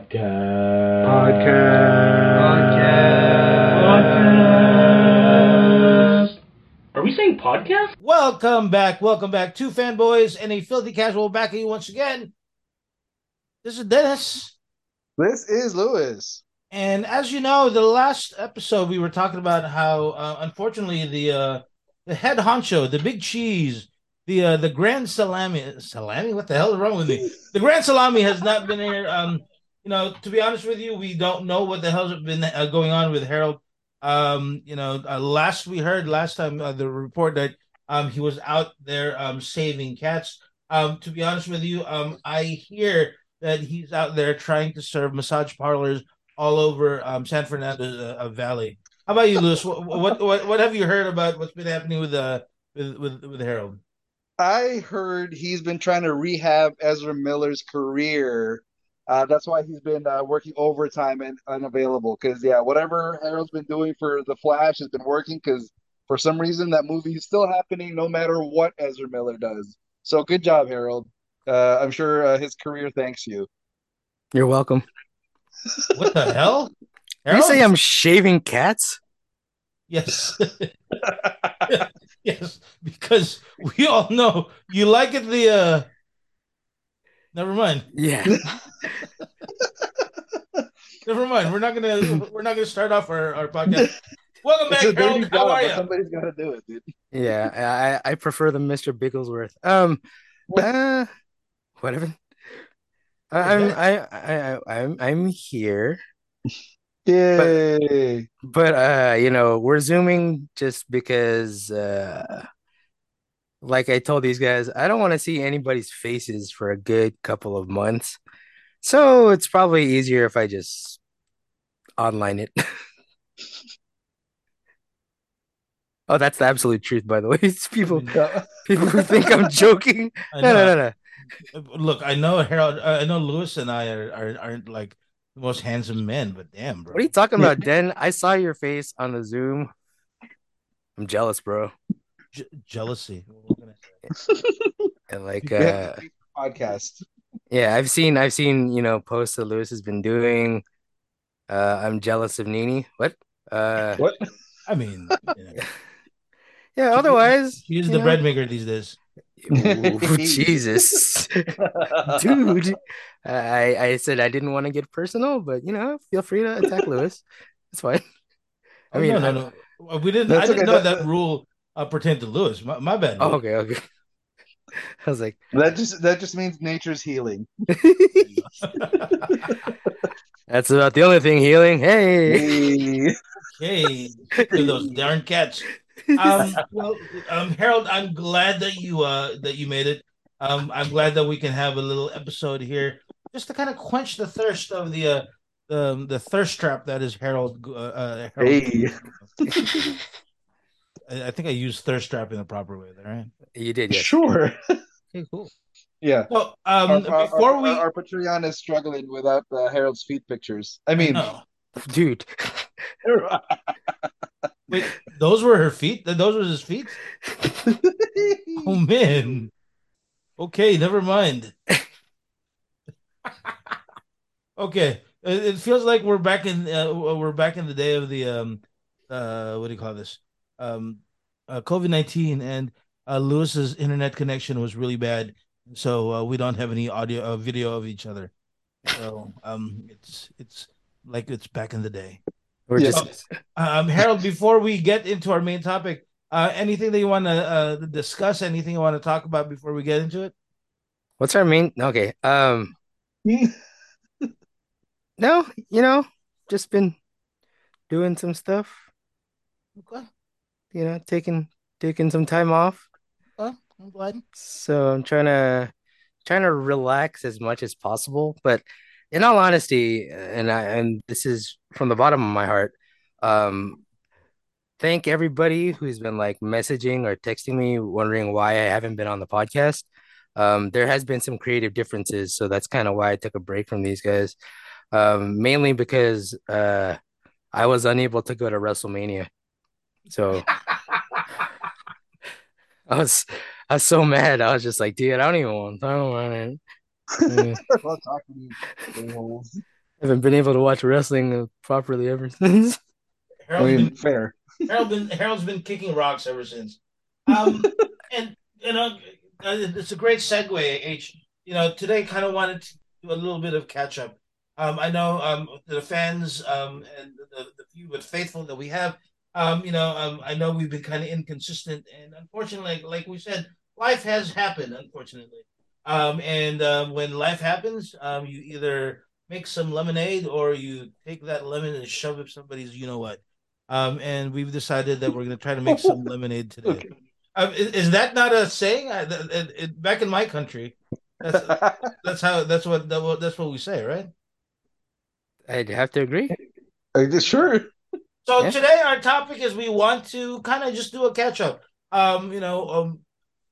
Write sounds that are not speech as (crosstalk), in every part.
Podcast. Podcast. Podcast. Are we saying podcast? Welcome back. Welcome back. Two fanboys and a filthy casual back at you once again. This is Dennis. This is Lewis. And as you know, the last episode we were talking about how uh, unfortunately the uh, the head honcho, the big cheese, the uh, the grand salami salami, what the hell is wrong with me? (laughs) The grand salami has not been here. Um, you know, to be honest with you, we don't know what the hell's been uh, going on with Harold. Um, you know, uh, last we heard last time uh, the report that um he was out there um saving cats. Um, to be honest with you, um, I hear that he's out there trying to serve massage parlors all over um San Fernando uh, Valley. How about you, Lewis? What, what what what have you heard about what's been happening with uh with with, with Harold? I heard he's been trying to rehab Ezra Miller's career. Uh, that's why he's been uh, working overtime and unavailable. Because yeah, whatever Harold's been doing for the Flash has been working. Because for some reason that movie is still happening, no matter what Ezra Miller does. So good job, Harold. Uh, I'm sure uh, his career thanks you. You're welcome. What the hell? Did you say I'm shaving cats? Yes. (laughs) yes, because we all know you like it the uh never mind. Yeah. (laughs) Never mind. We're not gonna we're not gonna start off our, our podcast. Welcome It's a back, dirty Harold. How job, are you? Somebody's gotta do it, dude. yeah. I I prefer the Mr. Bigglesworth. Um uh, whatever. I- I'm I, I I I'm I'm here. Yay! But uh, you know, we're zooming just because uh like I told these guys, I don't want to see anybody's faces for a good couple of months. So it's probably easier if I just online it. (laughs) Oh, that's the absolute truth, by the way. (laughs) It's people uh, (laughs) people who think I'm joking. No, no, no, no. Look, I know Harold. I know Lewis and I are, are aren't like the most handsome men, but damn, bro. What are you talking about, Den? I saw your face on the Zoom. I'm jealous, bro. Je- jealousy. (laughs) What can I say? And like Yeah. uh Podcast. yeah, I've seen I've seen, you know, posts that Lewis has been doing. Uh I'm jealous of Nini. What? Uh What? I mean, you know, (laughs) yeah, otherwise, he's the know. bread maker these days. Ooh, (laughs) Jesus. Dude. I I said I didn't want to get personal, but you know, feel free to attack Lewis. It's fine. I Oh, mean, no, no, I- no. Uh, We didn't. That's I didn't okay, know that- that rule uh, pretend to Lewis. My, my bad. Oh, okay, okay. (laughs) I was like, That just that just means nature's healing. (laughs) that's about the only thing healing. Hey. Hey. Hey, those darn cats. Um, well, um, Harold, I'm glad that you uh that you made it. Um, I'm glad that we can have a little episode here just to kind of quench the thirst of the uh the the thirst trap that is Harold. Uh, uh, Harold. Hey. (laughs) I, I think I used thirst trap in the proper way there. Right? You did, yes. Sure. (laughs) Okay, cool. Yeah. So, um, Our, our- before our- we, our, Patreon is struggling without uh, Harold's feet pictures. I mean, no. (laughs) Dude. (laughs) wait, those were her feet. Those were his feet. Oh man. Okay, never mind. okay, it, it feels like we're back in uh, we're back in the day of the um uh what do you call this um uh, COVID nineteen and uh, Lewis's internet connection was really bad, so uh, we don't have any audio uh, video of each other. So um it's it's like it's back in the day. We're Yeah. just Um, Harold, before we get into our main topic, uh, anything that you want to uh, discuss? Anything you want to talk about before we get into it? what's our main okay. Um (laughs) no, you know, just been doing some stuff, Okay, you know, taking taking some time off. well, I'm glad. So I'm trying to trying to relax as much as possible. But in all honesty, and I and this is from the bottom of my heart, um, thank everybody who's been like messaging or texting me wondering why I haven't been on the podcast. Um, there has been some creative differences, so that's kind of why I took a break from these guys. Um, mainly because uh I was unable to go to WrestleMania. So I was I was so mad. I was just like, dude, I don't even want to talk about it. (laughs) Well, talking to you, haven't been able to watch wrestling properly ever (laughs) since. I mean, been fair. Harold been Harold's been kicking rocks ever since. (laughs) Um, and you know, uh, it's a great segue. H. You know, today kind of wanted to do a little bit of catch up. Um, I know um the fans um and the, the few but faithful that we have. Um, you know, um, I know we've been kind of inconsistent, and unfortunately, like, like we said, life has happened. Unfortunately, um, and um, when life happens, um, you either make some lemonade or you take that lemon and shove it somebody's you know what. Um, and we've decided that we're going to try to make (laughs) some lemonade today. Okay. Um, is, is that not a saying? I, th- it, it, back in my country, that's (laughs) that's how that's what that, that's what we say, right? I'd have to agree. I sure. So Yeah. today our topic is we want to kind of just do a catch up. Um, you know, um,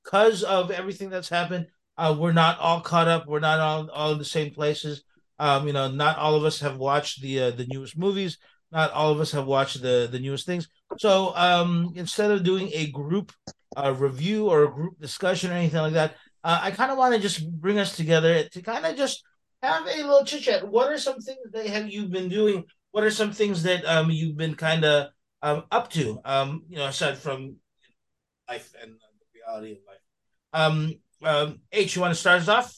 because of everything that's happened, uh, we're not all caught up. We're not all all in the same places. Um, you know, not all of us have watched the uh, the newest movies. Not all of us have watched the the newest things. So um, instead of doing a group uh, review or a group discussion or anything like that, uh, I kind of want to just bring us together to kind of just have a little chit chat. What are some things that have you been doing? What are some things that um, you've been kind of um, up to? Um, you know, aside from life and the reality of life. Um, um, H, you want to start us off?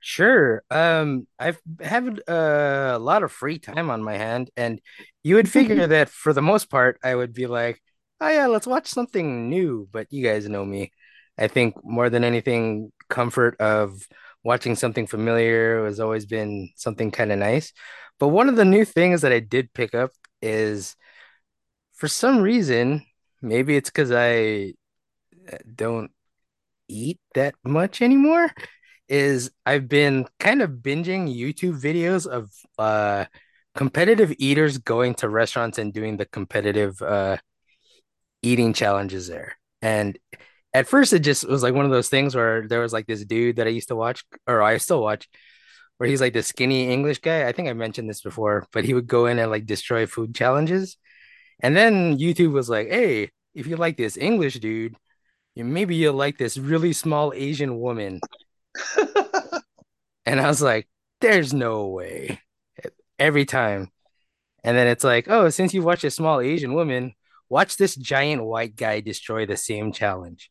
Sure. Um, I've had uh, a lot of free time on my hand, and you would figure (laughs) that for the most part, I would be like, "Oh yeah, let's watch something new." But you guys know me. I think more than anything, comfort of watching something familiar has always been something kind of nice. But one of the new things that I did pick up is, for some reason, maybe it's because I uh, don't eat that much anymore is I've been kind of binging YouTube videos of uh competitive eaters going to restaurants and doing the competitive uh eating challenges there. And at first it just was like one of those things where there was like this dude that I used to watch or I still watch where he's like the skinny English guy. I think I mentioned this before, but he would go in and like destroy food challenges. And then YouTube was like, "Hey, if you like this English dude, maybe you'll like this really small Asian woman." (laughs) And I was like, there's no way. Every time. And then it's like, oh, since you watched a small Asian woman, watch this giant white guy destroy the same challenge.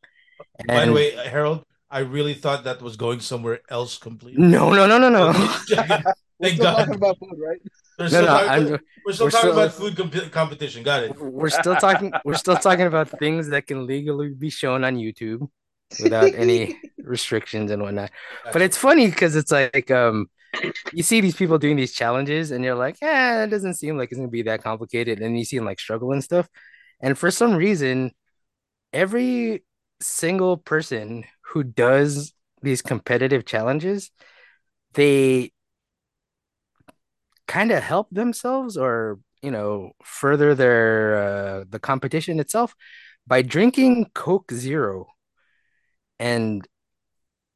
By the And way, Harold, I really thought that was going somewhere else completely. no, no, no, no, no. (laughs) We're Thank still talking about food, right? We're No, still, no, talking, we're still we're talking still- about food comp- competition. Got it. we're still talking we're still talking about things that can legally be shown on YouTube without any (laughs) restrictions and whatnot. But it's funny because it's like um you see these people doing these challenges and you're like, yeah, it doesn't seem like it's gonna be that complicated. And you see them like struggle and stuff. And for some reason, every single person who does these competitive challenges, they kind of help themselves or you know further their uh, the competition itself by drinking Coke Zero. And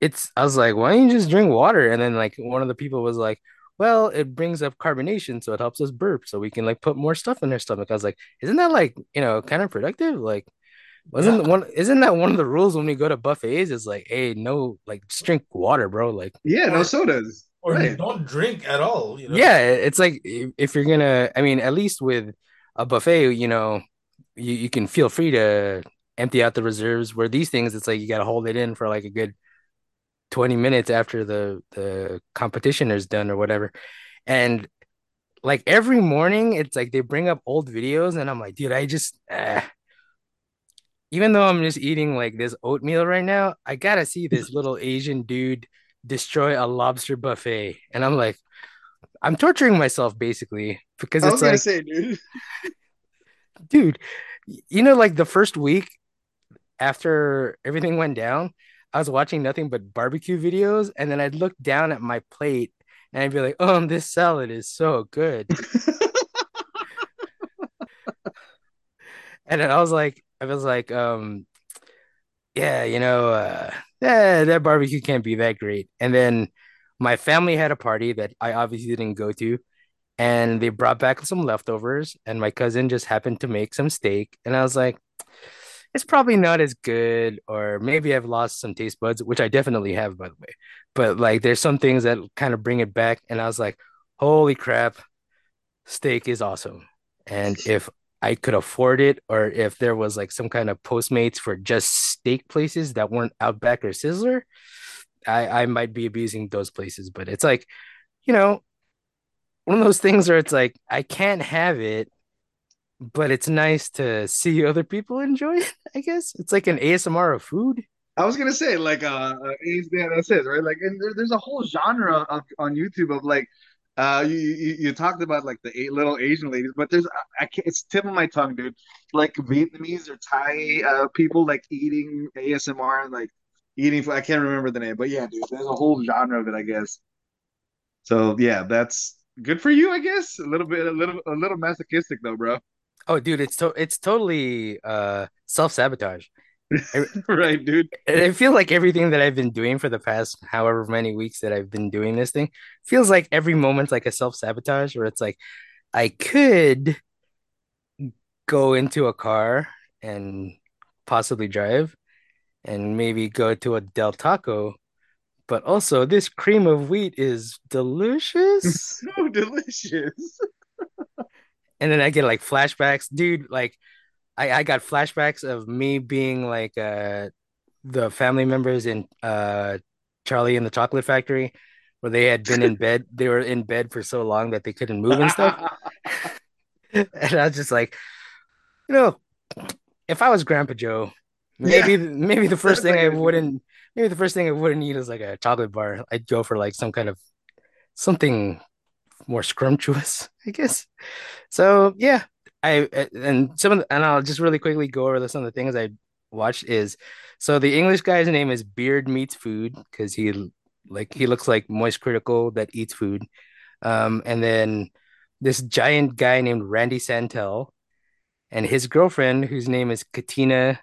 it's I was like, why don't you just drink water? And then like one of the people was like, well, it brings up carbonation, so it helps us burp, so we can like put more stuff in our stomach. I was like, isn't that like you know kind of productive? Like, wasn't Yeah. one isn't that one of the rules when we go to buffets? Is like, hey, no, like just drink water, bro. Like, Yeah, no no sodas. Or Right. don't drink at all. You know? yeah, it's like if if you're gonna, I mean, at least with a buffet, you know, you, you can feel free to empty out the reserves. Where these things, it's like you gotta hold it in for like a good 20 minutes after the the competition is done or whatever. And like every morning, it's like they bring up old videos, and I'm like, dude, I just eh. Even though I'm just eating like this oatmeal right now, I gotta see this little Asian dude destroy a lobster buffet. And I'm like, I'm torturing myself basically because it's was like, say, dude. (laughs) dude, you know, like the first week after everything went down, I was watching nothing but barbecue videos, and then I'd look down at my plate and I'd be like, "Oh, this salad is so good." (laughs) And I was like, I was like, um, yeah, you know, uh, yeah, that barbecue can't be that great. And then my family had a party that I obviously didn't go to, and they brought back some leftovers, and my cousin just happened to make some steak, and I was like, it's probably not as good, or maybe I've lost some taste buds, which I definitely have, by the way. But like, there's some things that kind of bring it back, and I was like, holy crap, steak is awesome. And if I could afford it, or if there was like some kind of Postmates for just steak places that weren't Outback or Sizzler, I, I might be abusing those places. But it's like, you know, one of those things where it's like I can't have it, but it's nice to see other people enjoy it. I guess it's like an ASMR of food. I was gonna say like uh, uh yeah, that's it, right? Like, and there, there's a whole genre of on YouTube of like, uh, you you, you talked about like the eight little Asian ladies, but there's I can't, it's tip of my tongue, dude. Like Vietnamese or Thai uh people like eating ASMR and like eating. I can't remember the name, but yeah, dude, there's a whole genre of it, I guess. So yeah, that's good for you, I guess. A little bit, a little, a little masochistic though, bro. Oh, dude, it's to it's totally uh self-sabotage. I, (laughs) right, dude. I feel like everything that I've been doing for the past however many weeks that I've been doing this thing feels like every moment's like a self-sabotage where it's like I could go into a car and possibly drive and maybe go to a Del Taco, but also this cream of wheat is delicious. (laughs) So delicious. and then I get like flashbacks, dude. Like I I got flashbacks of me being like uh the family members in uh Charlie and the Chocolate Factory, where they had been in (laughs) bed. They were in bed for so long that they couldn't move and stuff. (laughs) and I was just like, you know, if I was Grandpa Joe, maybe Yeah, maybe the first (laughs) thing I wouldn't maybe the first thing I wouldn't eat is like a chocolate bar. I'd go for like some kind of something more scrumptious, I guess. So yeah, I and some of the, and I'll just really quickly go over some of the things I watched is so the English guy's name is Beard Meets Food because he like he looks like Moist Critical that eats food. Um, and then this giant guy named Randy Santel and his girlfriend whose name is Katina.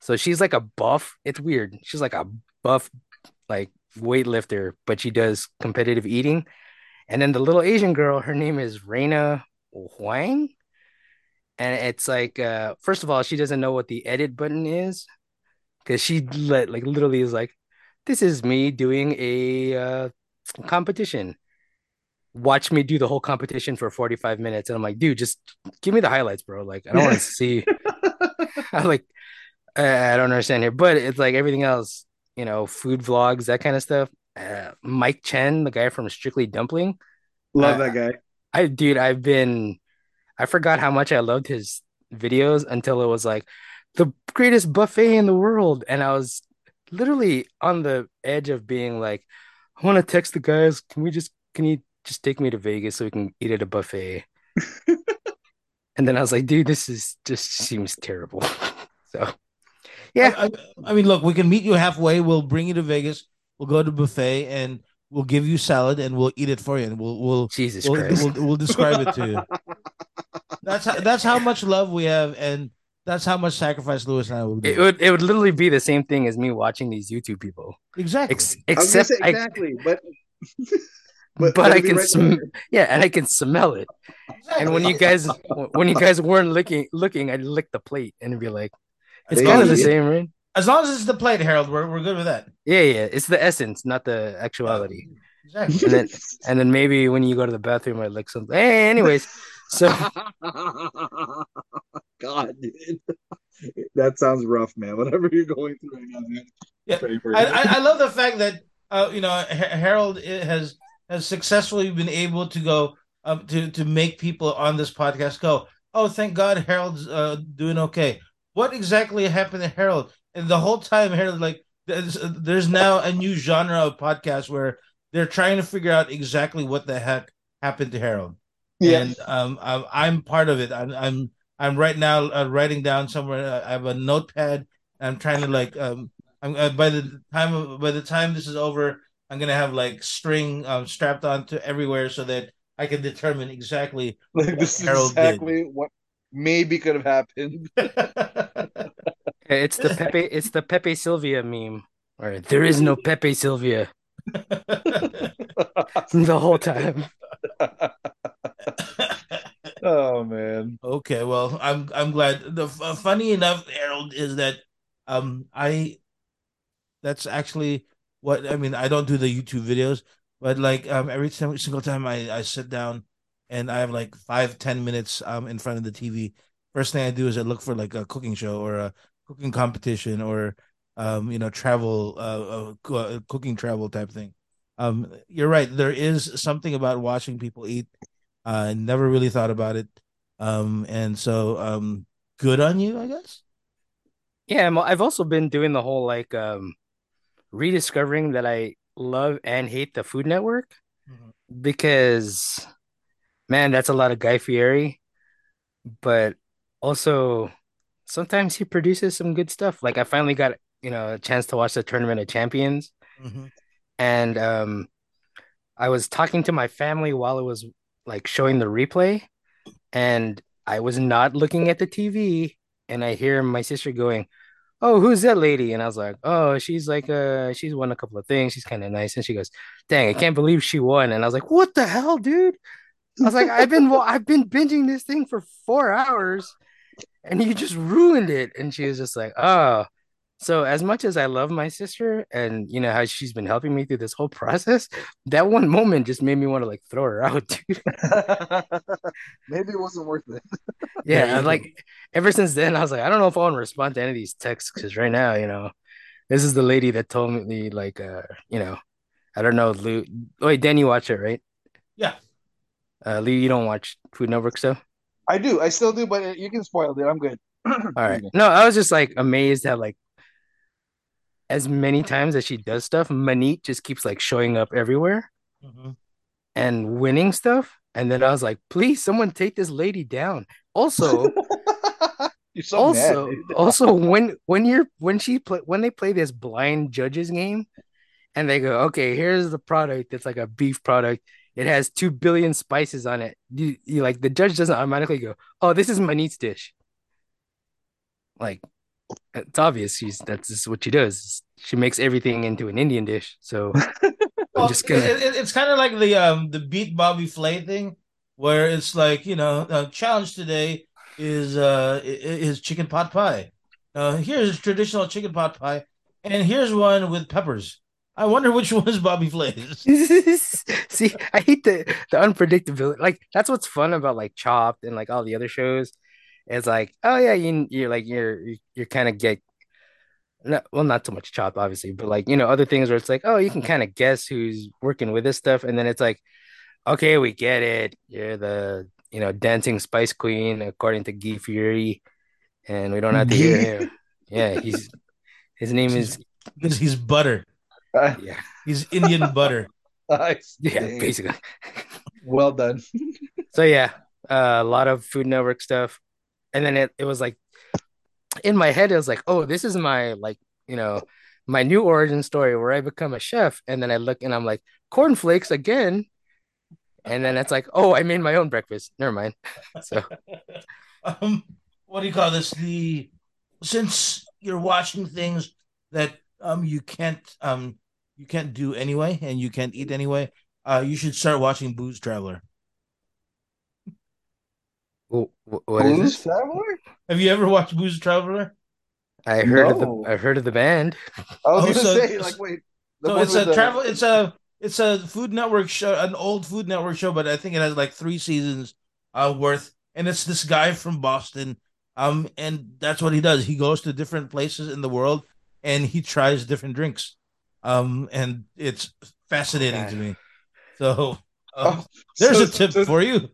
So she's like a buff. It's weird. She's like a buff like weightlifter, but she does competitive eating. And then the little Asian girl, her name is Raina Huang. And it's like, uh, first of all, she doesn't know what the edit button is because she let, like literally is like, this is me doing a uh, competition. Watch me do the whole competition for 45 minutes. And I'm like, dude, just give me the highlights, bro. Like, I don't want to (laughs) see. (laughs) I like, uh, I don't understand here, but it's like everything else, you know, food vlogs, that kind of stuff. Uh, Mike Chen, the guy from Strictly Dumpling. Love I, that guy. I, dude, I've been, I forgot how much I loved his videos until it was like the greatest buffet in the world. And I was literally on the edge of being like, I want to text the guys. Can we just, can you just take me to Vegas so we can eat at a buffet? (laughs) And then I was like, dude, this is just seems terrible. (laughs) So, yeah. I, I, I mean, look, we can meet you halfway. We'll bring you to Vegas. We'll go to buffet and we'll give you salad and we'll eat it for you and we'll we'll Jesus we'll, Christ. we'll, we'll describe it to you. (laughs) That's how, that's how much love we have and that's how much sacrifice Lewis and I will do. It would it would literally be the same thing as me watching these YouTube people. exactly. Ex- I was gonna except I, exactly, but (laughs) but, but I can right sm- yeah, and I can smell it. And when you guys when you guys weren't looking looking, I'd lick the plate and it'd be like, it's kind of the same, right? As long as it's the plate, Harold, we're, we're good with that. Yeah, yeah. It's the essence, not the actuality. Exactly. And then and then maybe when you go to the bathroom, I lick something. Hey, anyways, so (laughs) God, dude. That sounds rough, man. Whatever you're going through right now, man. Yeah, I. I, I love the fact that uh, you know Harold has has successfully been able to go um, to to make people on this podcast go, oh, thank God Harold's uh, doing okay. What exactly happened to Harold? And the whole time Harold like there's, there's now a new genre of podcast where they're trying to figure out exactly what the heck happened to Harold. Yeah. and um, I'm, I'm part of it. I'm I'm I'm right now uh, writing down somewhere. I have a notepad. I'm trying to like um. I'm uh, by the time of, by the time this is over, I'm gonna have like string um, strapped onto everywhere so that I can determine exactly (laughs) Like what this is Harold did. exactly what maybe could have happened. (laughs) it's the Pepe it's the Pepe Sylvia meme. Or there is no Pepe Sylvia (laughs) the whole time. (laughs) oh man. okay, well, I'm I'm glad. The uh, funny enough, Harold, is that um I that's actually what I mean. I don't do the YouTube videos, but like um every time, every single time I I sit down and I have like five ten minutes um in front of the TV, first thing I do is I look for like a cooking show or a cooking competition or um you know travel uh, uh, uh cooking travel type thing. Um, you're right. There is something about watching people eat. I never really thought about it. Um, and so um, good on you, I guess. Yeah, I've also been doing the whole like um rediscovering that I love and hate the Food Network Mhm. because man, that's a lot of Guy Fieri, but also sometimes he produces some good stuff. Like I finally got, you know, a chance to watch the Tournament of Champions Mhm. and um I was talking to my family while it was like showing the replay and I was not looking at the TV and I hear my sister going, "Oh, who's that lady?" And I was like, "Oh, she's like uh she's won a couple of things. She's kind of nice." And she goes, "Dang, I can't believe she won." And I was like, "What the hell, dude?" I was like, "I've been I've been binging this thing for 4 hours and you just ruined it." And she was just like, "Oh." So as much as I love my sister and you know how she's been helping me through this whole (laughs) process, that one moment just made me want to like throw her out, (laughs) dude. (laughs) Maybe it wasn't worth it. Yeah, Yeah, and, you- like ever since then, I was like, I don't know if I want to respond to any of these texts because right now, you know, this is the lady that told me like, uh, you know, I don't know, Lou. Wait, Dan, you watch it, right? Yeah. Uh, Lee, you don't watch Food Network stuff. I do. I still do, but you can spoil it. I'm good. (clears throat) All right. No, I was just like amazed at like as many times as she does stuff, Maneet just keeps like showing up everywhere Mhm. and winning stuff. And then I was like, please, someone take this lady down. Also, (laughs) so also mad, (laughs) also when when you're when she play when they play this blind judges game and they go okay here's the product it's like a beef product it has 2 billion spices on it you, you like the judge doesn't automatically go oh this is Maneet's dish like it's obvious she's that's just what she does she makes everything into an Indian dish so (laughs) I'm Well, just gonna it- it- it's kind of like the um the beat Bobby Flay thing, where it's like you know, uh, challenge today is uh i- i- is chicken pot pie. Uh, here's traditional chicken pot pie, and here's one with peppers. I wonder which (laughs) one is Bobby Flay's. (laughs) See, I hate the the unpredictability. Like that's what's fun about like Chopped and like all the other shows. It's like, oh yeah, you you're like you're you're kind of get no, well, not so much Chopped, obviously, but like you know other things where it's like, oh, you can kind of guess who's working with this stuff, and then it's like, okay, we get it. You're the you know dancing Spice Queen according to Guy Fieri, and we don't have to hear him. Yeah, he's his name is because he's butter. yeah He's Indian butter. (laughs) Nice. yeah basically. Well done. So yeah, uh, a lot of Food Network stuff, and then it, it was like in my head it was like, oh, this is my like you know my new origin story where I become a chef, and then I look and I'm like cornflakes again, and then it's like, oh, I made my own breakfast. Never mind. (laughs) So um, what do you call this? The since you're watching things that um you can't um you can't do anyway, and you can't eat anyway. Uh, you should start watching Booze Traveler. Wh- wh- what is Booze this? Traveler? Have you ever watched Booze Traveler? I heard of No. the I've heard of the band. I was Oh, gonna so- say, like, wait. the So one it's with a the- travel. It's a it's a Food Network show, an old Food Network show, but I think it has like three seasons uh, worth. And it's this guy from Boston, um, and that's what he does. He goes to different places in the world and he tries different drinks, um, and it's fascinating Okay. to me. So Oh, um, there's so- a tip so, for you.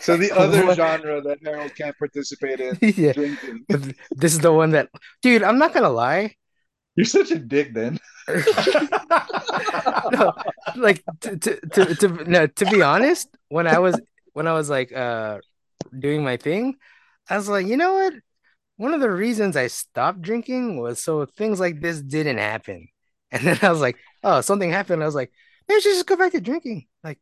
So the other genre that Harold can't participate in, (laughs) yeah, drinking. this is the one that, dude. I'm not gonna lie. You're such a dick, then. (laughs) (laughs) no, like to, to to to no to be honest, when I was when I was like uh doing my thing, I was like, you know what? One of the reasons I stopped drinking was so things like this didn't happen. And then I was like, oh, something happened. I was like, maybe I should just go back to drinking. Like,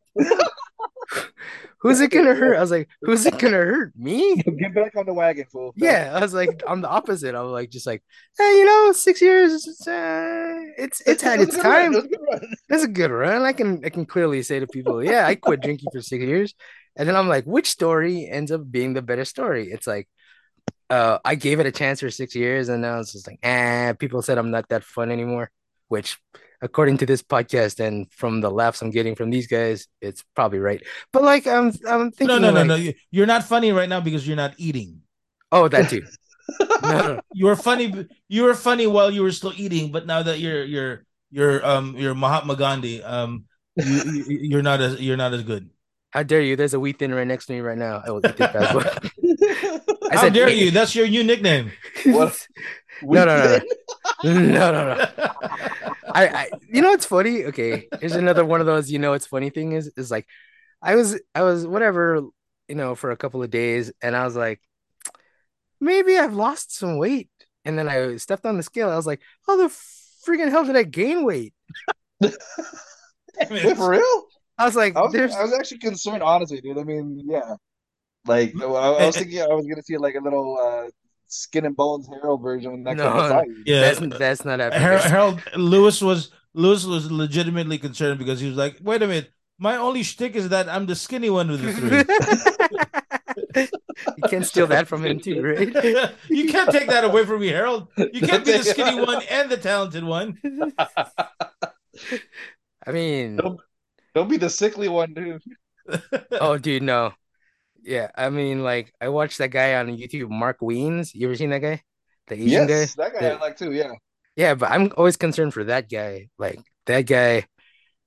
(laughs) who's it gonna hurt? I was like, who's it gonna hurt? Me? (laughs) Get back on the wagon, fool. Yeah, I was like, I'm the opposite. I was like, just like, hey, you know, six years, it's uh, it's it's had its a good run. time. It was a good run. That's a good run. I can I can clearly say to people, yeah, I quit drinking for six years. And then I'm like, which story ends up being the better story? It's like, uh, I gave it a chance for six years, and now it's just like, ah, people said I'm not that fun anymore. Which according to this podcast and from the laughs I'm getting from these guys, it's probably right. But like I'm I'm thinking No, no, no, like, no. You- You're not funny right now because you're not eating. Oh, that too. (laughs) No, no, You were funny. You were funny while you were still eating, but now that you're you're you're um you're Mahatma Gandhi, um you, you you're not as you're not as good. How dare you? There's a wheat thinner right next to me right now. (laughs) I will eat this bad boy. I How said, dare "Hey." you? That's your new nickname. What? No, no, no, (laughs) no, no, no. I, I, you know what's funny? Okay, here's another one of those. You know what's funny thing is, is like, I was, I was whatever, you know, for a couple of days, and I was like, maybe I've lost some weight, and then I stepped on the scale. I was like, how the freaking hell did I gain weight? Wait, for real? I was like, I was, I was actually concerned, honestly, dude. I mean, yeah. Like, (laughs) I, I was thinking I was gonna see like a little uh, skin and bones Harold version next No, time I saw you. Yeah, that's that's not happening. Harold, Harold Lewis was Lewis was legitimately concerned because he was like, "Wait a minute, my only shtick is that I'm the skinny one of the three. (laughs) you can't steal that from him too, right? (laughs) you can't take that away from me, Harold. You can't be the (laughs) skinny one and the talented one. I mean, Don't, don't be the sickly one, dude. oh, dude, no. Yeah, I mean, like, I watched that guy on YouTube, Mark Wiens. You ever seen that guy? The Asian Yes, guy? that guy The- I like too. Yeah. Yeah, but I'm always concerned for that guy. Like, that guy,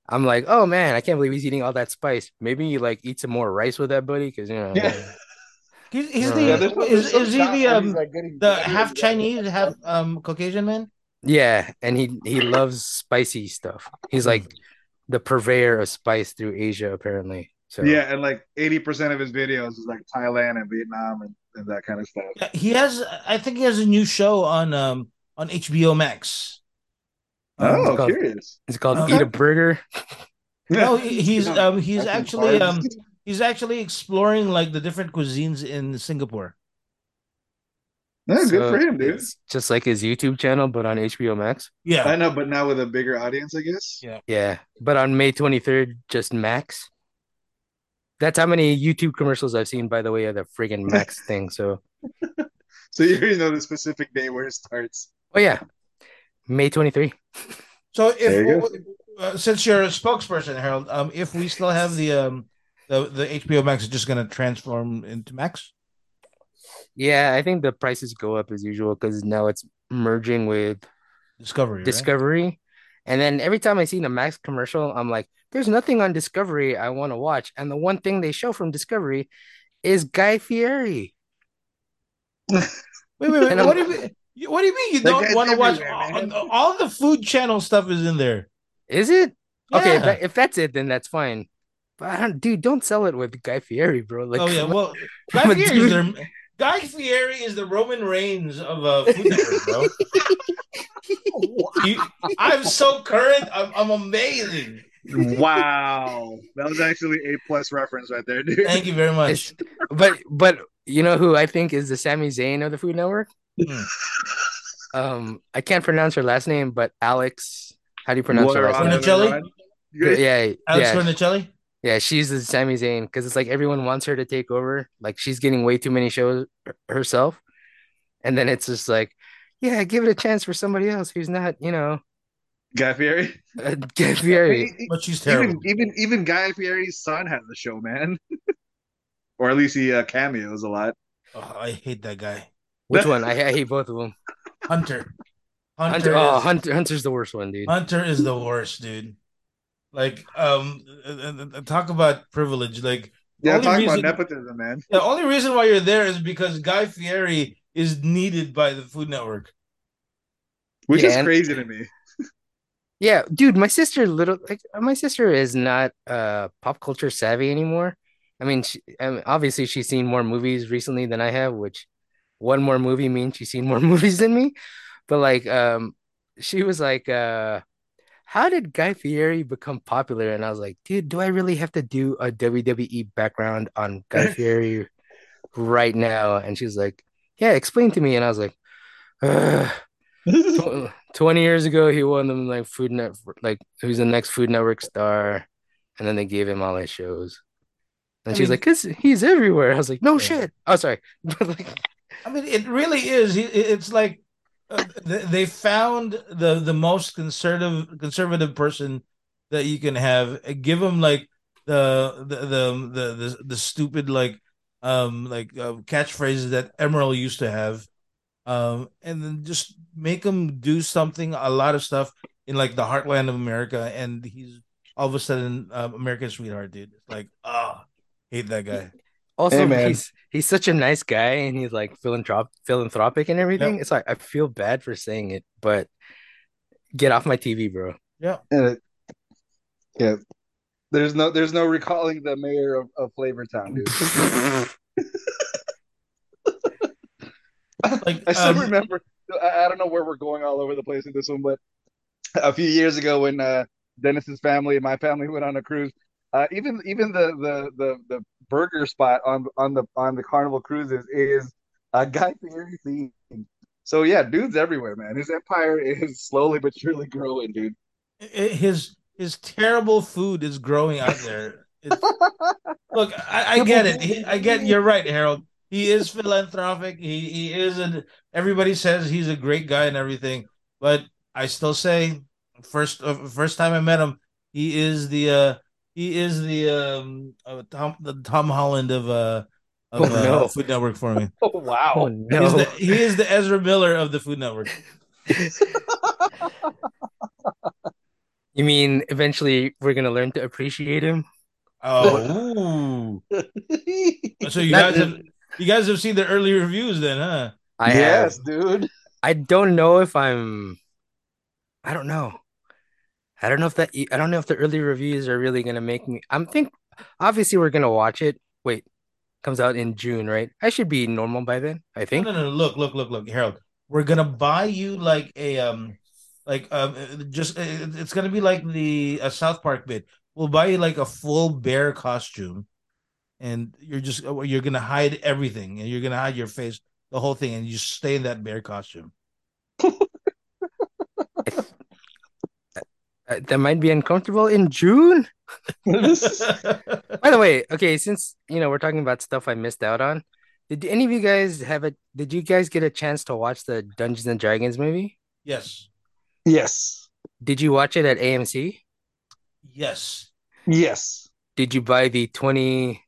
I'm like, oh man, I can't believe he's eating all that spice. Maybe you like eat some more rice with that, buddy, because you know. Yeah. (laughs) He's, he's Uh, the Yeah, there's is, is he the um like, the half. Chinese, half um Caucasian man? Yeah, and he he loves spicy stuff. He's like the purveyor of spice through Asia, apparently. So Yeah, and like 80% of his videos is like Thailand and Vietnam and, and that kind of stuff. He has, I think, he has a new show on um on HBO Max. Um, Oh, it's called- curious. it's called Okay. Eat a Burger. (laughs) no, he- he's um he's That's actually um he's actually exploring like the different cuisines in Singapore. Yeah, good for him, dude. It's just like his YouTube channel, but on HBO Max. Yeah, I know, but now with a bigger audience, I guess. Yeah. Yeah, but on May 23rd, just Max. That's how many YouTube commercials I've seen, by the way, of the friggin' Max (laughs) thing. So, So you already know the specific day where it starts. oh yeah, May 23. So There you if uh, since you're a spokesperson, Harold, um, if we still have the um the the HBO Max is just gonna transform into Max. Yeah, I think the prices go up as usual because now it's merging with Discovery. right? Discovery. And then every time I see the Max commercial, I'm like, there's nothing on Discovery I want to watch. And the one thing they show from Discovery is Guy Fieri. (laughs) Wait, wait, wait. What do you mean? you- What do you mean you don't want to watch? All, all the Food Channel stuff is in there. Is it? Okay, if, that, if that's it, then that's fine. But I don't, dude, don't sell it with Guy Fieri, bro. Like, oh yeah, well, (laughs) Guy Fieri is their Guy Fieri is the Roman Reigns of uh, Food (laughs) Network, bro. You- I'm so current. I'm, I'm amazing. Wow. That was actually a plus reference right there, dude. Thank you very much. It's- but but you know who I think is the Sami Zayn of the Food Network? Hmm. Um, I can't pronounce her last name, but Alex. How do you pronounce Water her last on name? it, Vermicelli? Rod. Yeah, Alex yeah, Vermicelli. yeah. She's the Sami Zayn because it's like everyone wants her to take over. Like she's getting way too many shows herself, and then it's just like, yeah, give it a chance for somebody else who's not, you know, Guy Fieri. uh, Guy Fieri. But she's terrible. Even even even Guy Fieri's son has a show, man. (laughs) or at least he uh, cameos a lot. Oh, I hate that guy. Which one? I, I hate both of them. Hunter. Hunter. Hunter, oh, Hunter, Hunter's the worst one, dude. Hunter is the worst, dude. Like, um, uh, uh, uh, talk about privilege. Like, Yeah, Only talking reason- about nepotism, man. the only reason why you're there is because Guy Fieri is needed by the Food Network. Which Yeah, is and- crazy to me. Yeah, dude, my sister little like my sister is not uh pop culture savvy anymore. I mean, she, I mean, obviously she's seen more movies recently than I have, which one more movie means she's seen more (laughs) movies than me. But like, um, she was like, uh, how did Guy Fieri become popular? And I was like, dude, do I really have to do a WWE background on Guy (laughs) Fieri right now? And she's like, yeah, explain to me. And I was like, (laughs) 20 years ago he won them like food net like who's the next food network star and then they gave him all his shows and I she's mean- like cause he's everywhere i was like no Yeah. shit oh sorry (laughs) but like I mean, it really is. He- It's like uh, they, found the the most conservative conservative person that you can have. Give him like the the the the the, the stupid like um like uh, catchphrases that Emeril used to have, um, and then just make him do something. A lot of stuff in like the heartland of America, and he's all of a sudden uh, American sweetheart, dude. It's like ah, hate that guy. Also, Hey, man. he's he's such a nice guy and he's like philanthrop philanthropic and everything. It's like I feel bad for saying it, but get off my TV, bro. Yeah, And it- yeah. There's no there's no recalling the mayor of, of Flavortown, dude. (laughs) like I still um, remember. I, don't know where we're going all over the place with this one, but a few years ago when uh, Dennis's family and my family went on a cruise, uh, even even the, the the the burger spot on on the on the Carnival cruises is a Guy Fieri theme. So yeah, dude's everywhere, man. His empire is slowly but surely growing, dude. i- his his terrible food is growing out there. (laughs) Look, I, I get it. I get you're right, Harold. He is philanthropic. He he is and everybody says he's a great guy and everything. But I still say first uh, first time I met him, he is the uh he is the um uh, Tom the Tom Holland of uh of Oh, uh, no. Food Network for me. Oh (laughs) Oh wow. He's no. the, he is the Ezra Miller of the Food Network. (laughs) You mean eventually we're gonna learn to appreciate him? Oh, so you guys have you guys have seen the early reviews then, huh? I yes, have. dude. I don't know if I'm. I don't know. I don't know if that. I don't know if the early reviews are really gonna make me. I'm think. Obviously, we're gonna watch it. Wait, comes out in June, right? I should be normal by then. I think. no, no. Look, look, look, look, Harold. We're gonna buy you like a um, like um, uh, just it's gonna be like the a South Park bit. We'll buy you like a full bear costume, and you're just uh, you're gonna hide everything, and you're gonna hide your face, the whole thing, and you stay in that bear costume. (laughs) Uh, that might be uncomfortable in June. (laughs) By the way, okay, since you know we're talking about stuff I missed out on, did any of you guys have a? Did you guys get a chance to watch the Dungeons and Dragons movie? yes, Yes. Did you watch it at AMC? yes. Yes. Did you buy the 20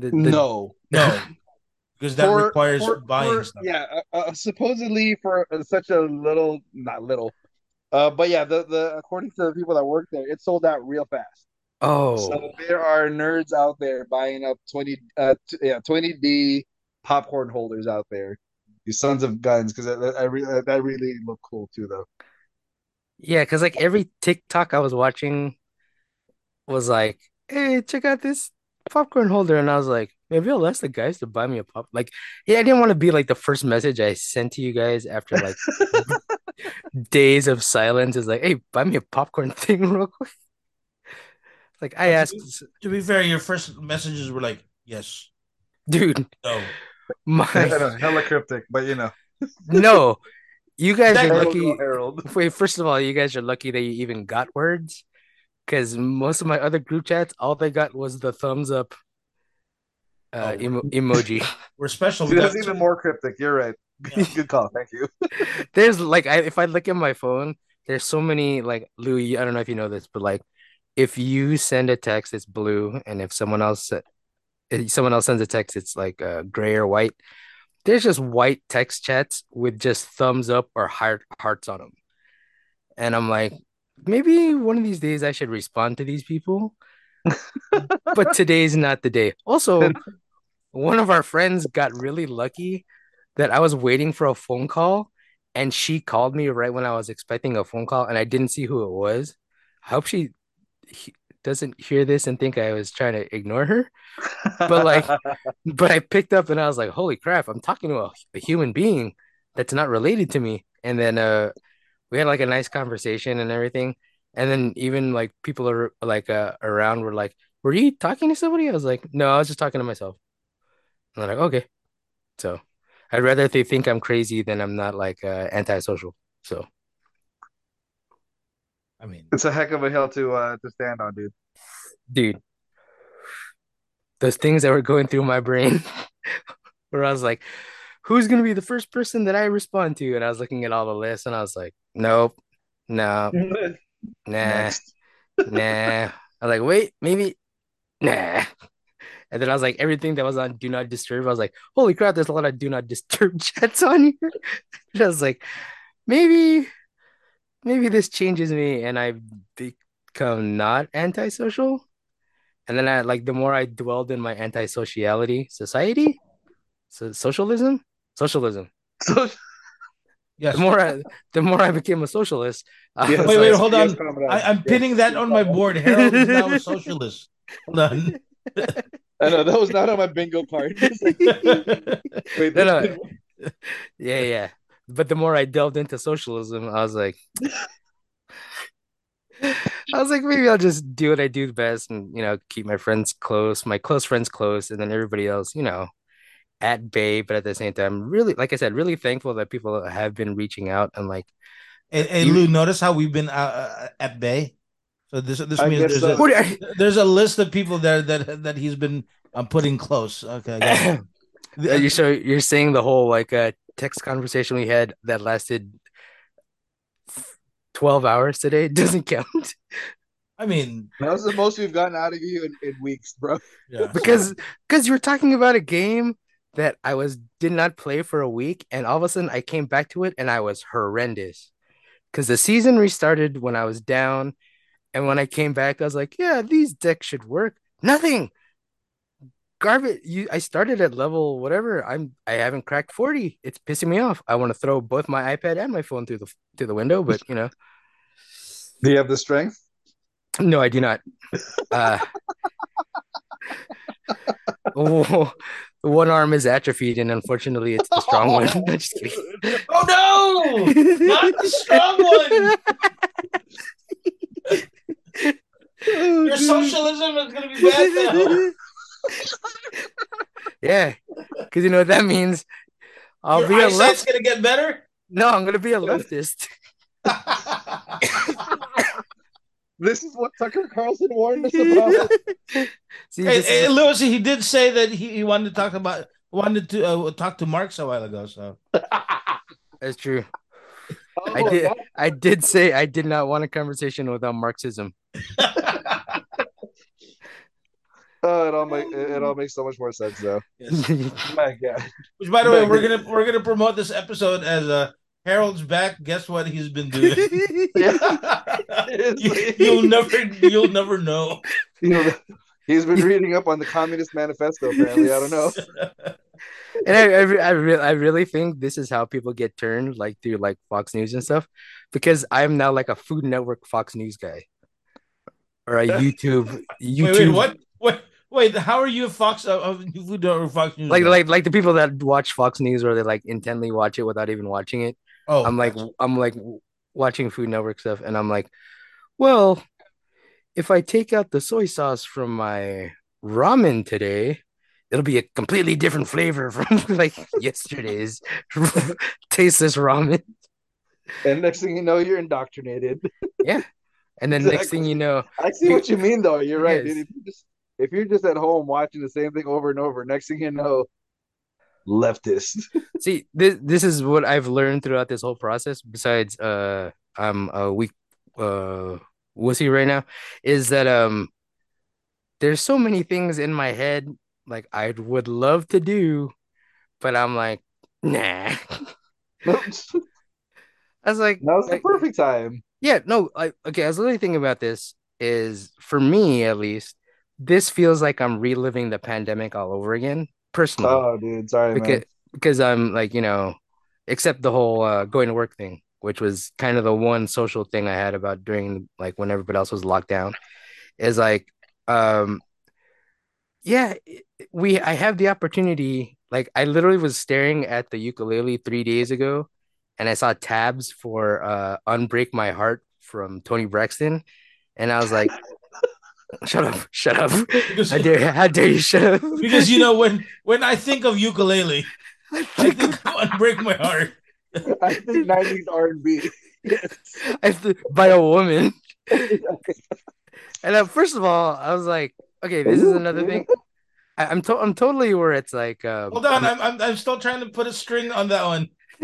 the, the No. No, (laughs) because that For- requires for- buying for- stuff. Yeah, uh, uh, supposedly for uh, such a little, not little, uh, but yeah, the the according to the people that work there, it sold out real fast. Oh, So there are nerds out there buying up twenty, uh, t- yeah, twenty D popcorn holders out there. You sons of guns, because I, I really that really looked cool too, though. yeah, because like every TikTok I was watching was like, hey, check out this popcorn holder. And I was like, maybe I'll ask the guys to buy me a pop. Like, yeah, I didn't want to be like the first message I sent to you guys after like (laughs) days of silence is like, hey, buy me a popcorn (laughs) thing real quick. Like I asked, To be fair, your first messages were like, "Yes, dude, no." my hella cryptic, but you know, (laughs) no, you guys are lucky. go Wait, first of all, you guys are lucky that you even got words, because most of my other group chats, all they got was the thumbs up uh, Oh. emo emoji. (laughs) We're special. We That's even more cryptic. You're right. Yeah. Good call. Thank you. (laughs) There's like, I, if I look at my phone, there's so many like Lewis. I don't know if you know this, but like, if you send a text, it's blue, and if someone else if someone else sends a text, it's like uh, gray or white. There's just white text chats with just thumbs up or heart hearts on them, and I'm like, maybe one of these days I should respond to these people. (laughs) but today's not the day. Also, (laughs) one of our friends got really lucky that I was waiting for a phone call and she called me right when I was expecting a phone call and I didn't see who it was. I hope she he, doesn't hear this and think I was trying to ignore her. But, like, (laughs) But I picked up and I was like, holy crap, I'm talking to a, a human being that's not related to me. And then uh we had like a nice conversation and everything. And then even like people are like uh around were like, were you talking to somebody? I was like, no, I was just talking to myself. And they're like, okay. So I'd rather they think I'm crazy than I'm not like uh antisocial. So I mean, it's a heck of a hill to uh to stand on, dude. dude, those things that were going through my brain (laughs) where I was like, who's gonna be the first person that I respond to? And I was looking at all the lists, and I was like, nope, no, (laughs) nah, Next. nah. I was like, wait, maybe, (laughs) nah. And then I was like, everything that was on Do Not Disturb, I was like, holy crap, there's a lot of Do Not Disturb (laughs) chats on here. And I was like, maybe, maybe this changes me and I become not antisocial. And then I like the more I dwelled in my antisociality society, so socialism, socialism. So, Yes. The more I, the more I became a socialist. I Yes, was Wait, wait, like- hold yes, on. comrade. I, I'm Yes. pinning that on my board. Harold is now a (laughs) socialist. Hold on. (laughs) I know that was not on my bingo card. (laughs) Wait, No, no. Yeah, yeah. But the more I delved into socialism, I was like, I was like, maybe I'll just do what I do best and, you know, keep my friends close, my close friends close, and then everybody else, you know, at bay. But at the same time, really, like I said, really thankful that people have been reaching out and like, Hey, hey, You- Lou, notice how we've been uh, uh, at bay. So this this I means there's so. a, there's a list of people there that that he's been um, putting close. Okay, got. (laughs) Uh, you so you're saying the whole like uh text conversation we had that lasted 12 hours today (laughs) doesn't count I mean, that was the most we've gotten out of you in, in weeks, bro. yeah. because because you were talking about a game that I was did not play for a week and all of a sudden I came back to it and I was horrendous. Because the season restarted when I was down and when I came back I was like yeah these decks should work. Nothing! Garbage you I started at level whatever I'm I haven't cracked 40 it's pissing me off. I want to throw both my iPad and my phone through the through the window but you know. (laughs) Do you have the strength? no I do not. Uh (laughs) (laughs) oh, one arm is atrophied and unfortunately it's the strong one (laughs) (laughs) just kidding Oh no, not the strong one. Your socialism is gonna be bad now. (laughs) yeah, because you know what that means. I'll Your be a eyesight's left. gonna get better. No, I'm gonna be a leftist. This is what Tucker Carlson warned us (laughs) about. See, hey, hey, is- Lewis, he did say that he, he wanted to talk about wanted to uh, talk to Marx a while ago. So (laughs) that's true. Oh, I did. that- I did say I did not want a conversation without Marxism. (laughs) oh, it all make it, it all makes so much more sense though. Yes. My God. Which, by the way, we're gonna we're gonna promote this episode as uh, Harold's back. Guess what he's been doing? (laughs) (laughs) you, you'll never you'll never know. You know, he's been reading up on the Communist Manifesto. Apparently, I don't know. (laughs) and I, I, I, re- I really think this is how people get turned, like through like Fox News and stuff, because I'm now like a Food Network Fox News guy, or a YouTube YouTube. Wait, wait, what? Wait, wait. How are you a Fox? Uh, uh, Food Network Fox News? Like guy? like like the people that watch Fox News or they like intently watch it without even watching it. Oh, I'm like I'm like watching Food Network stuff, and I'm like, well, if I take out the soy sauce from my ramen today, it'll be a completely different flavor from (laughs) like yesterday's (laughs) tasteless ramen. And next thing you know, you're indoctrinated. (laughs) Yeah. And then next thing you know, I see what you mean, though. You're right, Yes. dude. If you just if you're just at home watching the same thing over and over, next thing you know, leftist. (laughs) see this this is what I've learned throughout this whole process. Besides, uh, I'm a weak uh wussy right now. Is that um, there's so many things in my head like I would love to do, but I'm like, nah. (laughs) I was like, the like, perfect time. yeah, no, like, okay. I was literally thinking about this. Is for me at least, this feels like I'm reliving the pandemic all over again, personally. Oh, dude, sorry, because man. because I'm like you know, except the whole uh, going to work thing, which was kind of the one social thing I had about during like when everybody else was locked down, is like, um, yeah, we I have the opportunity. Like I literally was staring at the ukulele three days ago, and I saw tabs for uh "Unbreak My Heart" from Toni Braxton, and I was like, (laughs) "Shut up, shut up! because, How dare, how dare you shut up?" because you know when when I think of ukulele, I think, I think think of break my heart. I think '90s R&B. Yes. By a woman. And uh, first of all, I was like, okay, this is another thing. I, I'm to- I'm totally where it's like um, Hold on, I'm, I'm I'm still trying to put a string on that one. (laughs)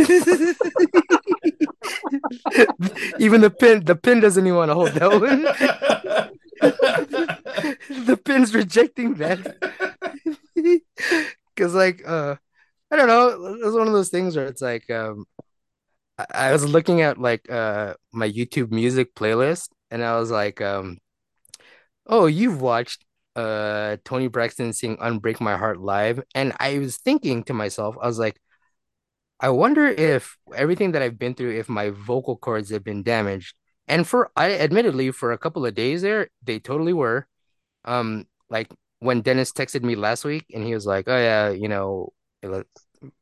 even the pin the pin doesn't even want to hold that one. (laughs) (laughs) the pin's rejecting that. (laughs) Because like uh I don't know. It was one of those things where it's like um I, I was looking at like uh my YouTube music playlist and I was like um oh you've watched uh Toni Braxton sing Unbreak My Heart live? And I was thinking to myself I was like I wonder if everything that I've been through if my vocal cords have been damaged and for I admittedly for a couple of days there they totally were um, like when Dennis texted me last week and he was like, "Oh yeah, you know."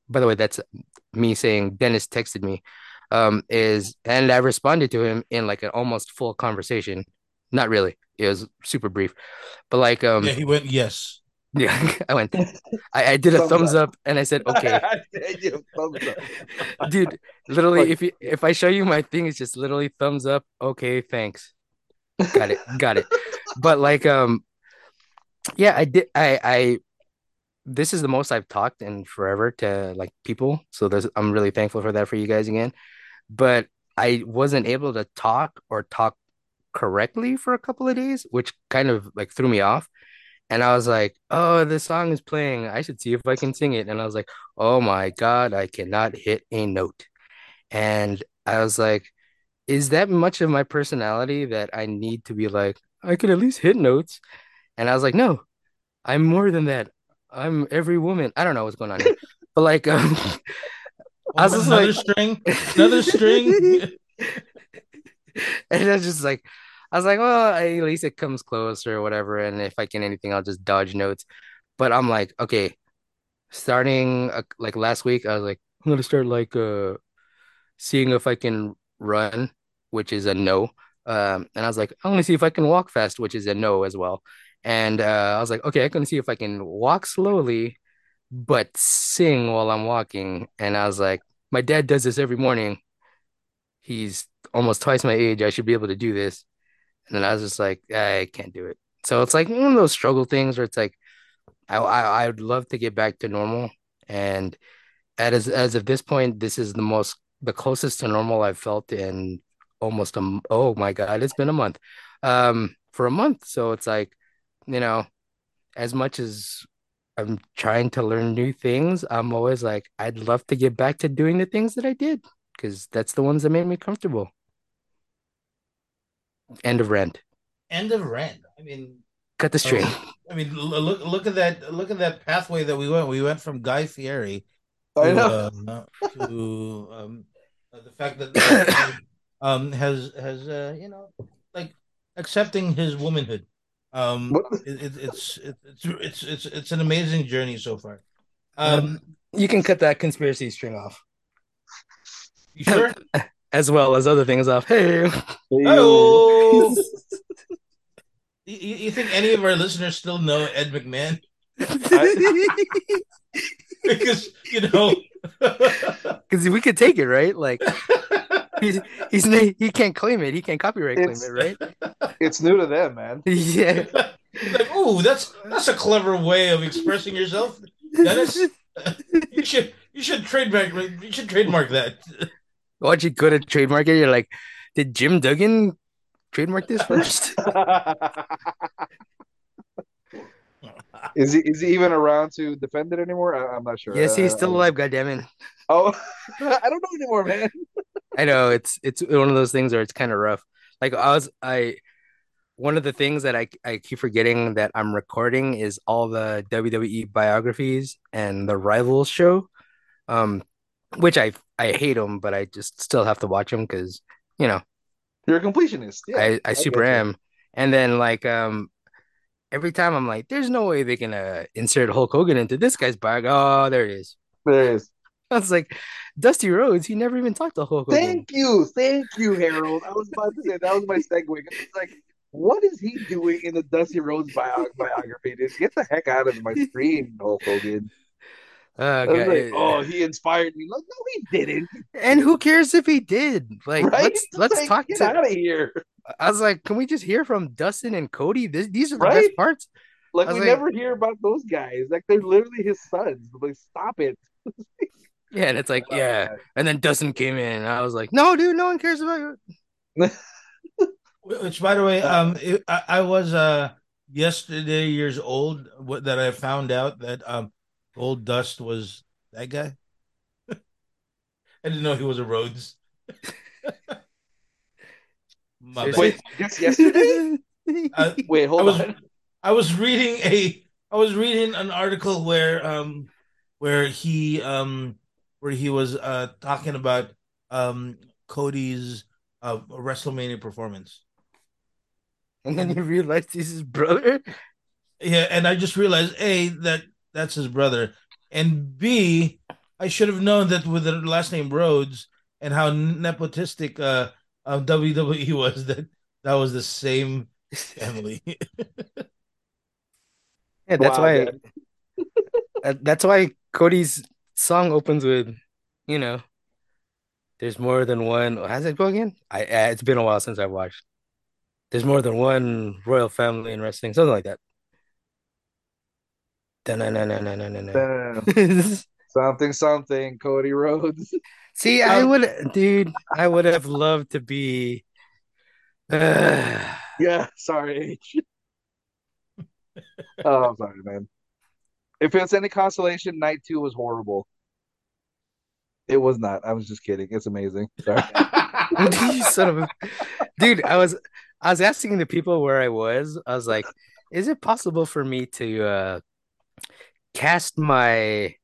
By the way, that's me saying Dennis texted me. Um, is and I responded to him in like an almost full conversation. Not really. It was super brief, but like um, yeah, he went yes. Yeah, (laughs) I went. (laughs) I, I did a Thumbs thumbs up. up and I said, (laughs) "Okay." Yeah, thumbs up. dude literally Like- if you if i show you my thing it's just literally thumbs up okay thanks got it got it but like um yeah i did i i this is the most i've talked in forever to like people so there's i'm really thankful for that for you guys again but i wasn't able to talk or talk correctly for a couple of days which kind of like threw me off and I was like, oh, this song is playing. I should see if I can sing it. And I was like, oh my God, I cannot hit a note. And I was like, is that much of my personality that I need to be like, I could at least hit notes? And I was like, no, I'm more than that. I'm every woman. I don't know what's going on here. (laughs) But like, um, I was another like- string, another string. (laughs) and it's just like I was like, well, at least it comes close or whatever. And if I can anything, I'll just dodge notes. But I'm like, okay, starting uh, like last week, I was like, I'm gonna start like uh seeing if I can run, which is a no. Um, and I was like, I'm gonna see if I can walk fast, which is a no as well. And uh, I was like, okay, I can see if I can walk slowly, but sing while I'm walking. And I was like, my dad does this every morning. He's almost twice my age. I should be able to do this. And then I was just like, I can't do it. So it's like one of those struggle things where it's like, I I I'd love to get back to normal. And as as of this point, this is the most the closest to normal I've felt in almost a, oh my God, it's been a month. Um, for a month. So it's like, you know, as much as I'm trying to learn new things, I'm always like, I'd love to get back to doing the things that I did because that's the ones that made me comfortable. End of rent. End of rent. I mean, Cut the string. I mean, look look at that look at that pathway that we went. We went from Guy Fieri I to, know. uh, to um, uh, the fact that um has has uh, you know like accepting his womanhood. Um, it, it, it's it, it's it's it's it's an amazing journey so far. Um, You can cut that conspiracy string off, you sure? (laughs) as well as other things off. Hey, Hello. (laughs) you, you you think any of our listeners still know Ed McMahon? (laughs) Because you know. (laughs) because we could take it, right? Like he's he's he can't claim it. He can't copyright claim It's- it, right? It's new to them, man. Yeah. like, oh, that's that's a clever way of expressing yourself, Dennis. you should you should trademark you should trademark that. Once you go to trademark it, you're like, did Jim Duggan trademark this first? (laughs) is he is he even around to defend it anymore? I, I'm not sure. yes, he's Uh, still alive. goddammit. Oh, (laughs) I don't know anymore, man. I know it's it's one of those things where it's kind of rough. Like I was I one of the things that I I keep forgetting that I'm recording is all the WWE biographies and the Rivals show, um, which I I hate them, but I just still have to watch them because you know You're a completionist. Yeah, I I super am. And then like um every time I'm like, there's no way they can uh, insert Hulk Hogan into this guy's bag. Oh, there it is. There it is. (laughs) I was like, Dusty Rhodes, he never even talked to Hulk Hogan. Thank you, thank you, Harold. I was about to say that was my segue. It's like, what is he doing in the Dusty Rhodes bio- biography? Dude, get the heck out of my (laughs) screen, Hulk Hogan. Oh, I was like, oh, he inspired me. Like, no, he didn't. And who cares if he did? Like, Right? let's let's like, talk Get to. out of here. I was like, can we just hear from Dustin and Cody? This, these are the Right? best parts. Like we like- never hear about those guys. Like they're literally his sons. Like stop it. (laughs) Yeah, and it's like, yeah. And then Dustin came in, and I was like, no, dude, no one cares about you. (laughs) Which, by the way, um, it, I, I was uh yesterday years old that I found out that um Goldust was that guy. (laughs) I didn't know he was a Rhodes. (laughs) My bad. Wait, just yesterday? (laughs) I, Wait, hold I was- on. I was reading a I was reading an article where um where he um where he was uh talking about um Cody's uh WrestleMania performance. and then you realized he's his brother. Yeah, and I just realized A that that's his brother, and B I should have known that with the last name Rhodes and how nepotistic uh, uh WWE (laughs) was that that was the same family. (laughs) Yeah, that's Wow, why. man. uh, (laughs) that's why Cody's song opens with, you know, there's more than one. How's it go again? I uh, it's been a while since I've watched. There's more than one royal family in wrestling, something like that. Dun-dun-dun-dun-dun-dun-dun. Damn. (laughs) something, something. Cody Rhodes. See, I would, dude, I would have loved to be. Uh, (sighs) Yeah, sorry, H. oh, I'm sorry, man. If it's any consolation, night two was horrible. It was not. I was just kidding. It's amazing. Sorry. (laughs) son of a (laughs) dude i was i was asking the people where i was i was like is it possible for me to uh cast my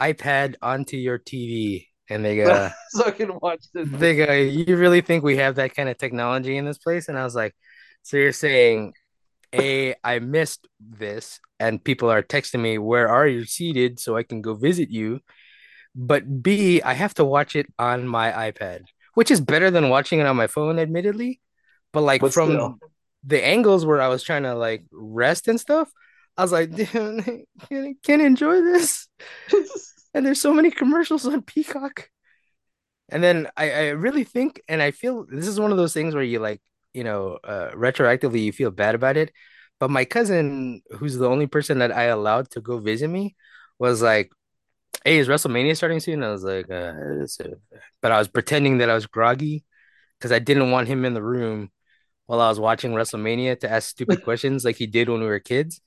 ipad onto your tv and they go (laughs) so I can watch this. they go you really think we have that kind of technology in this place and i was like so you're saying a i missed this and people are texting me where are you seated so i can go visit you but b i have to watch it on my ipad which is better than watching it on my phone admittedly but like But from still. the angles where i was trying to like rest and stuff i was like (laughs) damn can can't enjoy this. (laughs) And there's so many commercials on peacock. And then I, I really think and i feel this is one of those things where you like you know uh, retroactively you feel bad about it. But my cousin who's the only person that i allowed to go visit me was like hey is wrestlemania starting soon? I was like uh, uh, but i was pretending that i was groggy because i didn't want him in the room while i was watching wrestlemania to ask stupid questions like he did when we were kids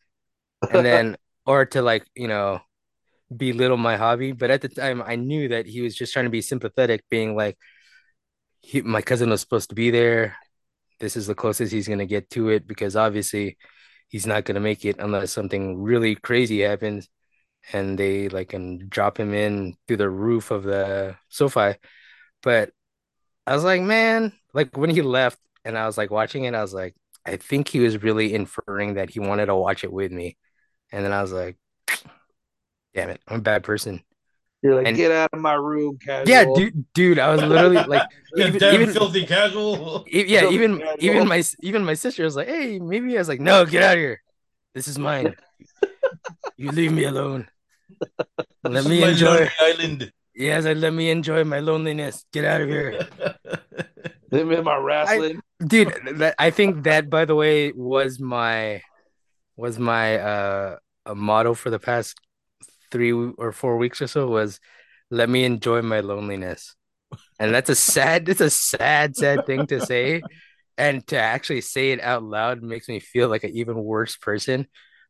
and then or to like you know belittle my hobby but at the time i knew that he was just trying to be sympathetic being like he, my cousin was supposed to be there this is the closest he's going to get to it because obviously he's not going to make it unless something really crazy happens and they like can drop him in through the roof of the SoFi. But I was like, man, like when he left and I was like watching it, I was like, I think he was really inferring that he wanted to watch it with me. And then I was like, damn it, I'm a bad person. You're like, And- get out of my room, casual. Yeah, dude, dude, I was literally (laughs) like, (laughs) even, Damn even filthy casual. E- yeah, Filthy even casual. even my even my sister was like, "Hey, maybe." I was like, "No, get out of here. This is mine. you leave me alone. Let This me enjoy." lonely island. Yes, I let me enjoy my loneliness. Get out of here, (laughs) Them in my wrestling. dude. That I think that, by the way, was my was my uh a motto for the past three or four weeks or so was, "Let me enjoy my loneliness." And that's a sad, it's a sad, sad thing to say. And to actually say it out loud makes me feel like an even worse person.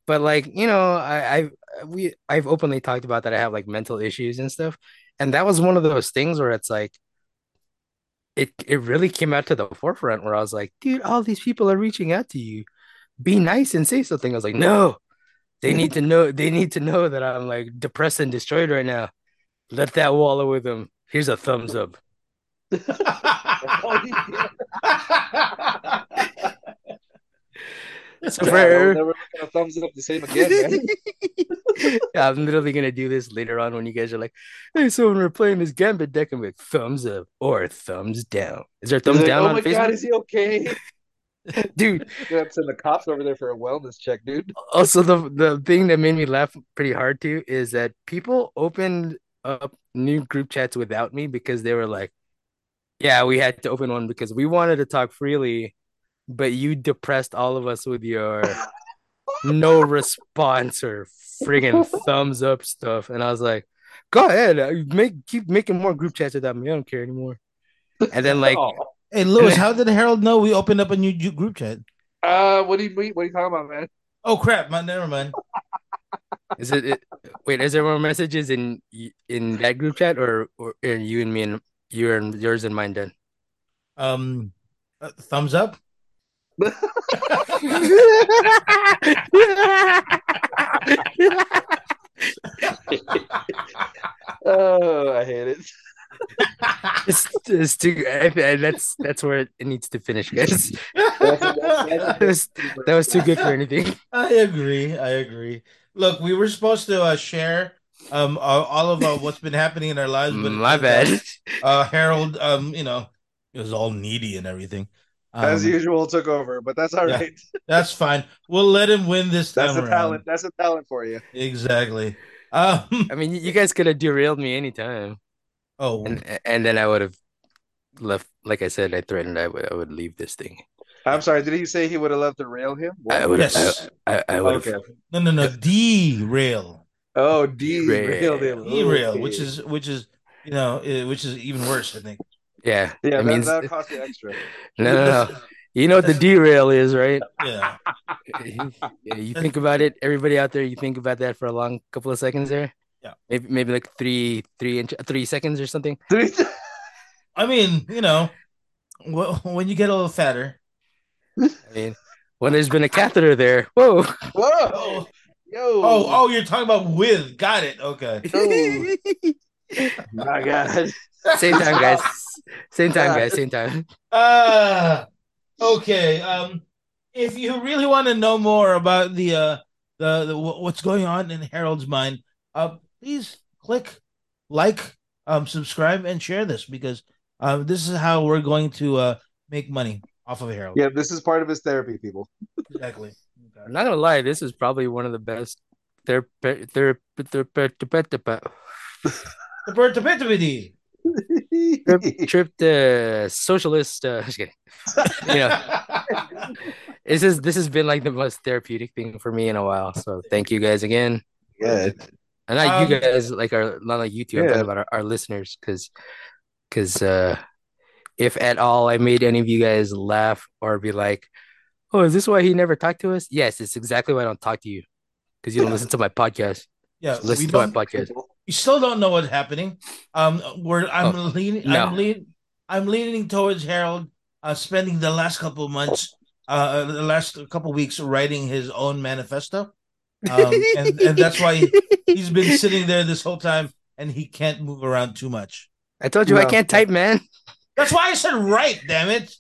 But like, you know, I, I've we I've openly talked about that I have like mental issues and stuff. And that was one of those things where it's like it it really came out to the forefront where I was like, dude, all these people are reaching out to you. Be nice and say something. I was like, no, they need to know, they need to know that I'm like depressed and destroyed right now. Let that wallow with them. Here's a thumbs up. (laughs) So for- never a thumbs up the same again, (laughs) yeah, I'm literally gonna do this later on when you guys are like, "Hey, so when we're playing this Gambit deck, I'm like thumbs up or thumbs down." Is there thumbs down oh on my Facebook, god, is he okay? (laughs) dude? You have to send the cops over there for a wellness check, dude. Oh, also, the the thing that made me laugh pretty hard too is that people opened up new group chats without me because they were like, "Yeah, we had to open one because we wanted to talk freely, but you depressed all of us with your (laughs) no response or friggin' thumbs up stuff. And I was like, go ahead, make keep making more group chats without me. I don't care anymore. And then like (laughs) Oh. Hey, Lewis, how did Harold know we opened up a new group chat? Uh, what do you what are you talking about, man? Oh crap, man, never mind. (laughs) Is it, it? Wait, is there more messages in in that group chat, or or are you and me and you and yours and mine done? Um, uh, thumbs up. (laughs) (laughs) Oh, I hate it. It's, it's too. I- I- That's that's where it needs to finish, guys. (laughs) (laughs) That was, that was too good for anything. I agree. I agree. Look, we were supposed to uh, share um uh, all of uh, what's been happening in our lives, but My bad. Uh, Harold, um, you know, it was all needy and everything. Um, As usual, took over, but that's all yeah. right. That's fine. We'll let him win this time. That's time a around. talent. That's a talent for you. Exactly. Um. I mean, you guys could have derailed me anytime, Oh, and and then I would have left. Like I said, I threatened I would I would leave this thing. I'm sorry. Did he say he would have loved to rail him? I would have. Yes. I, I, I would have. Okay. no, no, no. Derail. Oh, D Derail. railed him. Derail, which is which is you know eh, which is even worse. I think. Yeah. yeah, It that, means that'll cost you extra. (laughs) no, no, no. You know what the derail is, right? Yeah. (laughs) Yeah, you think about it, everybody out there, you think about that for a long couple of seconds there. Yeah. Maybe maybe like three three inch three seconds or something. (laughs) I mean, you know, when you get a little fatter. I mean, when there's been a catheter there, whoa. Whoa, (laughs) Oh, yo, oh, oh, you're talking about with. Got it. Okay. (laughs) my God. Same time, guys. Same time, guys. Same time. Uh okay. Um if you really want to know more about the uh the, the what's going on in Harold's mind, uh please click like, um subscribe and share this because um this is how we're going to uh make money off of Harold. Yeah, this is part of his therapy, people. Exactly. I'm not gonna lie, this is probably one of the best therapy therapy therapy The bird to Pitivity. trip trip to socialist uh just kidding. You know, this is this has been like the most therapeutic thing for me in a while. So thank you guys again. yeah. And not you Um, guys, like our not like you two. I'm Yeah. talking about our, our listeners, because because uh, if at all I made any of you guys laugh or be like, "Oh, is this why he never talked to us?" Yes, it's exactly why I don't talk to you because you don't listen to my podcast. Yeah, listen to my podcast. we still don't know what's happening. Um, we're I'm Oh, leaning. no. I'm leaning. I'm leaning towards Harold. Uh, spending the last couple of months, uh, the last couple of weeks writing his own manifesto. Um, and, and that's why he, (laughs) he's been sitting there this whole time, and he can't move around too much. I told you I can't type, man. That's why I said right. Damn it!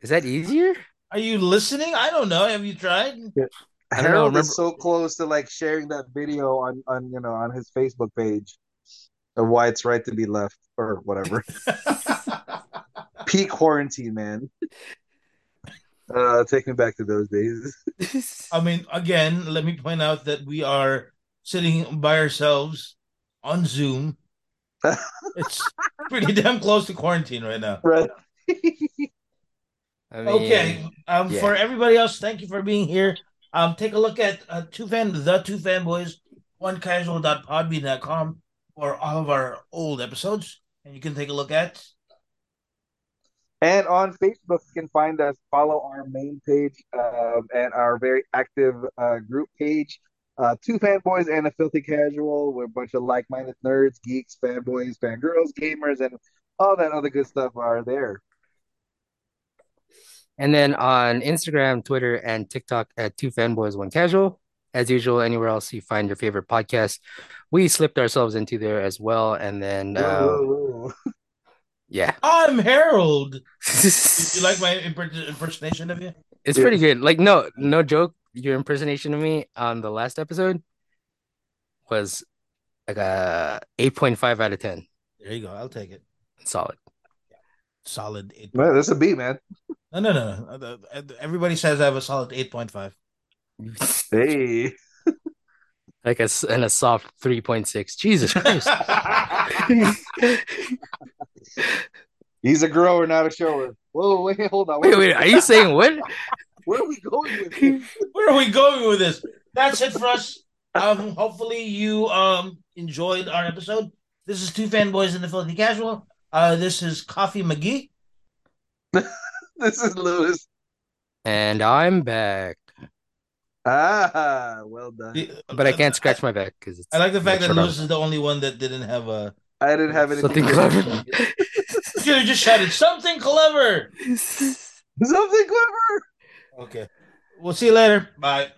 Is that easier? Are you listening? I don't know. Have you tried? I don't know, Harold remember- is so close to like sharing that video on on you know on his Facebook page of why it's right to be left or whatever. (laughs) Peak quarantine, man. Uh, take me back to those days. (laughs) I mean, again, let me point out that we are sitting by ourselves on Zoom. (laughs) It's pretty damn close to quarantine right now. Right. I mean, Okay. Um, yeah. for everybody else, thank you for being here. Um, take a look at uh, two fan the two fanboys one casual.podbean.com for all of our old episodes, and you can take a look at. And on Facebook, you can find us, follow our main page um, and our very active uh, group page. Uh, two fanboys and a filthy casual. We're a bunch of like-minded nerds, geeks, fanboys, fangirls, gamers, and all that other good stuff are there. And then on Instagram, Twitter, and TikTok at Two Fanboys One Casual. As usual, anywhere else you find your favorite podcast, we slipped ourselves into there as well. And then, uh, Whoa, whoa, whoa. (laughs) yeah, I'm Harold. Did (laughs) you you like my impersonation of you? It's Yeah. pretty good. Like, no, no joke. Your impersonation of me on the last episode was like a eight point five out of ten. There you go. I'll take it. Solid. Yeah. Solid eight. Man, that's a beat, man. No, no, no. no. Uh, uh, Everybody says I have a solid eight point five. Hey. Like a s- and a soft three point six. Jesus Christ. (laughs) He's a grower, not a shower. Whoa, wait, hold on. wait, wait. Are you saying what? Where are we going with this? Where are we going with this? That's it for us. Um, hopefully you um enjoyed our episode. This is two fanboys in the filthy casual. Uh, this is Coffee McGee. (laughs) This is Lewis. And I'm back, Ah, well done. but I can't scratch my back because it's. I like the fact that short arm. Lewis is the only one that didn't have a. I didn't have anything. something clever. (laughs) You should have just shouted something clever. (laughs) Something clever. Okay. We'll see you later. Bye.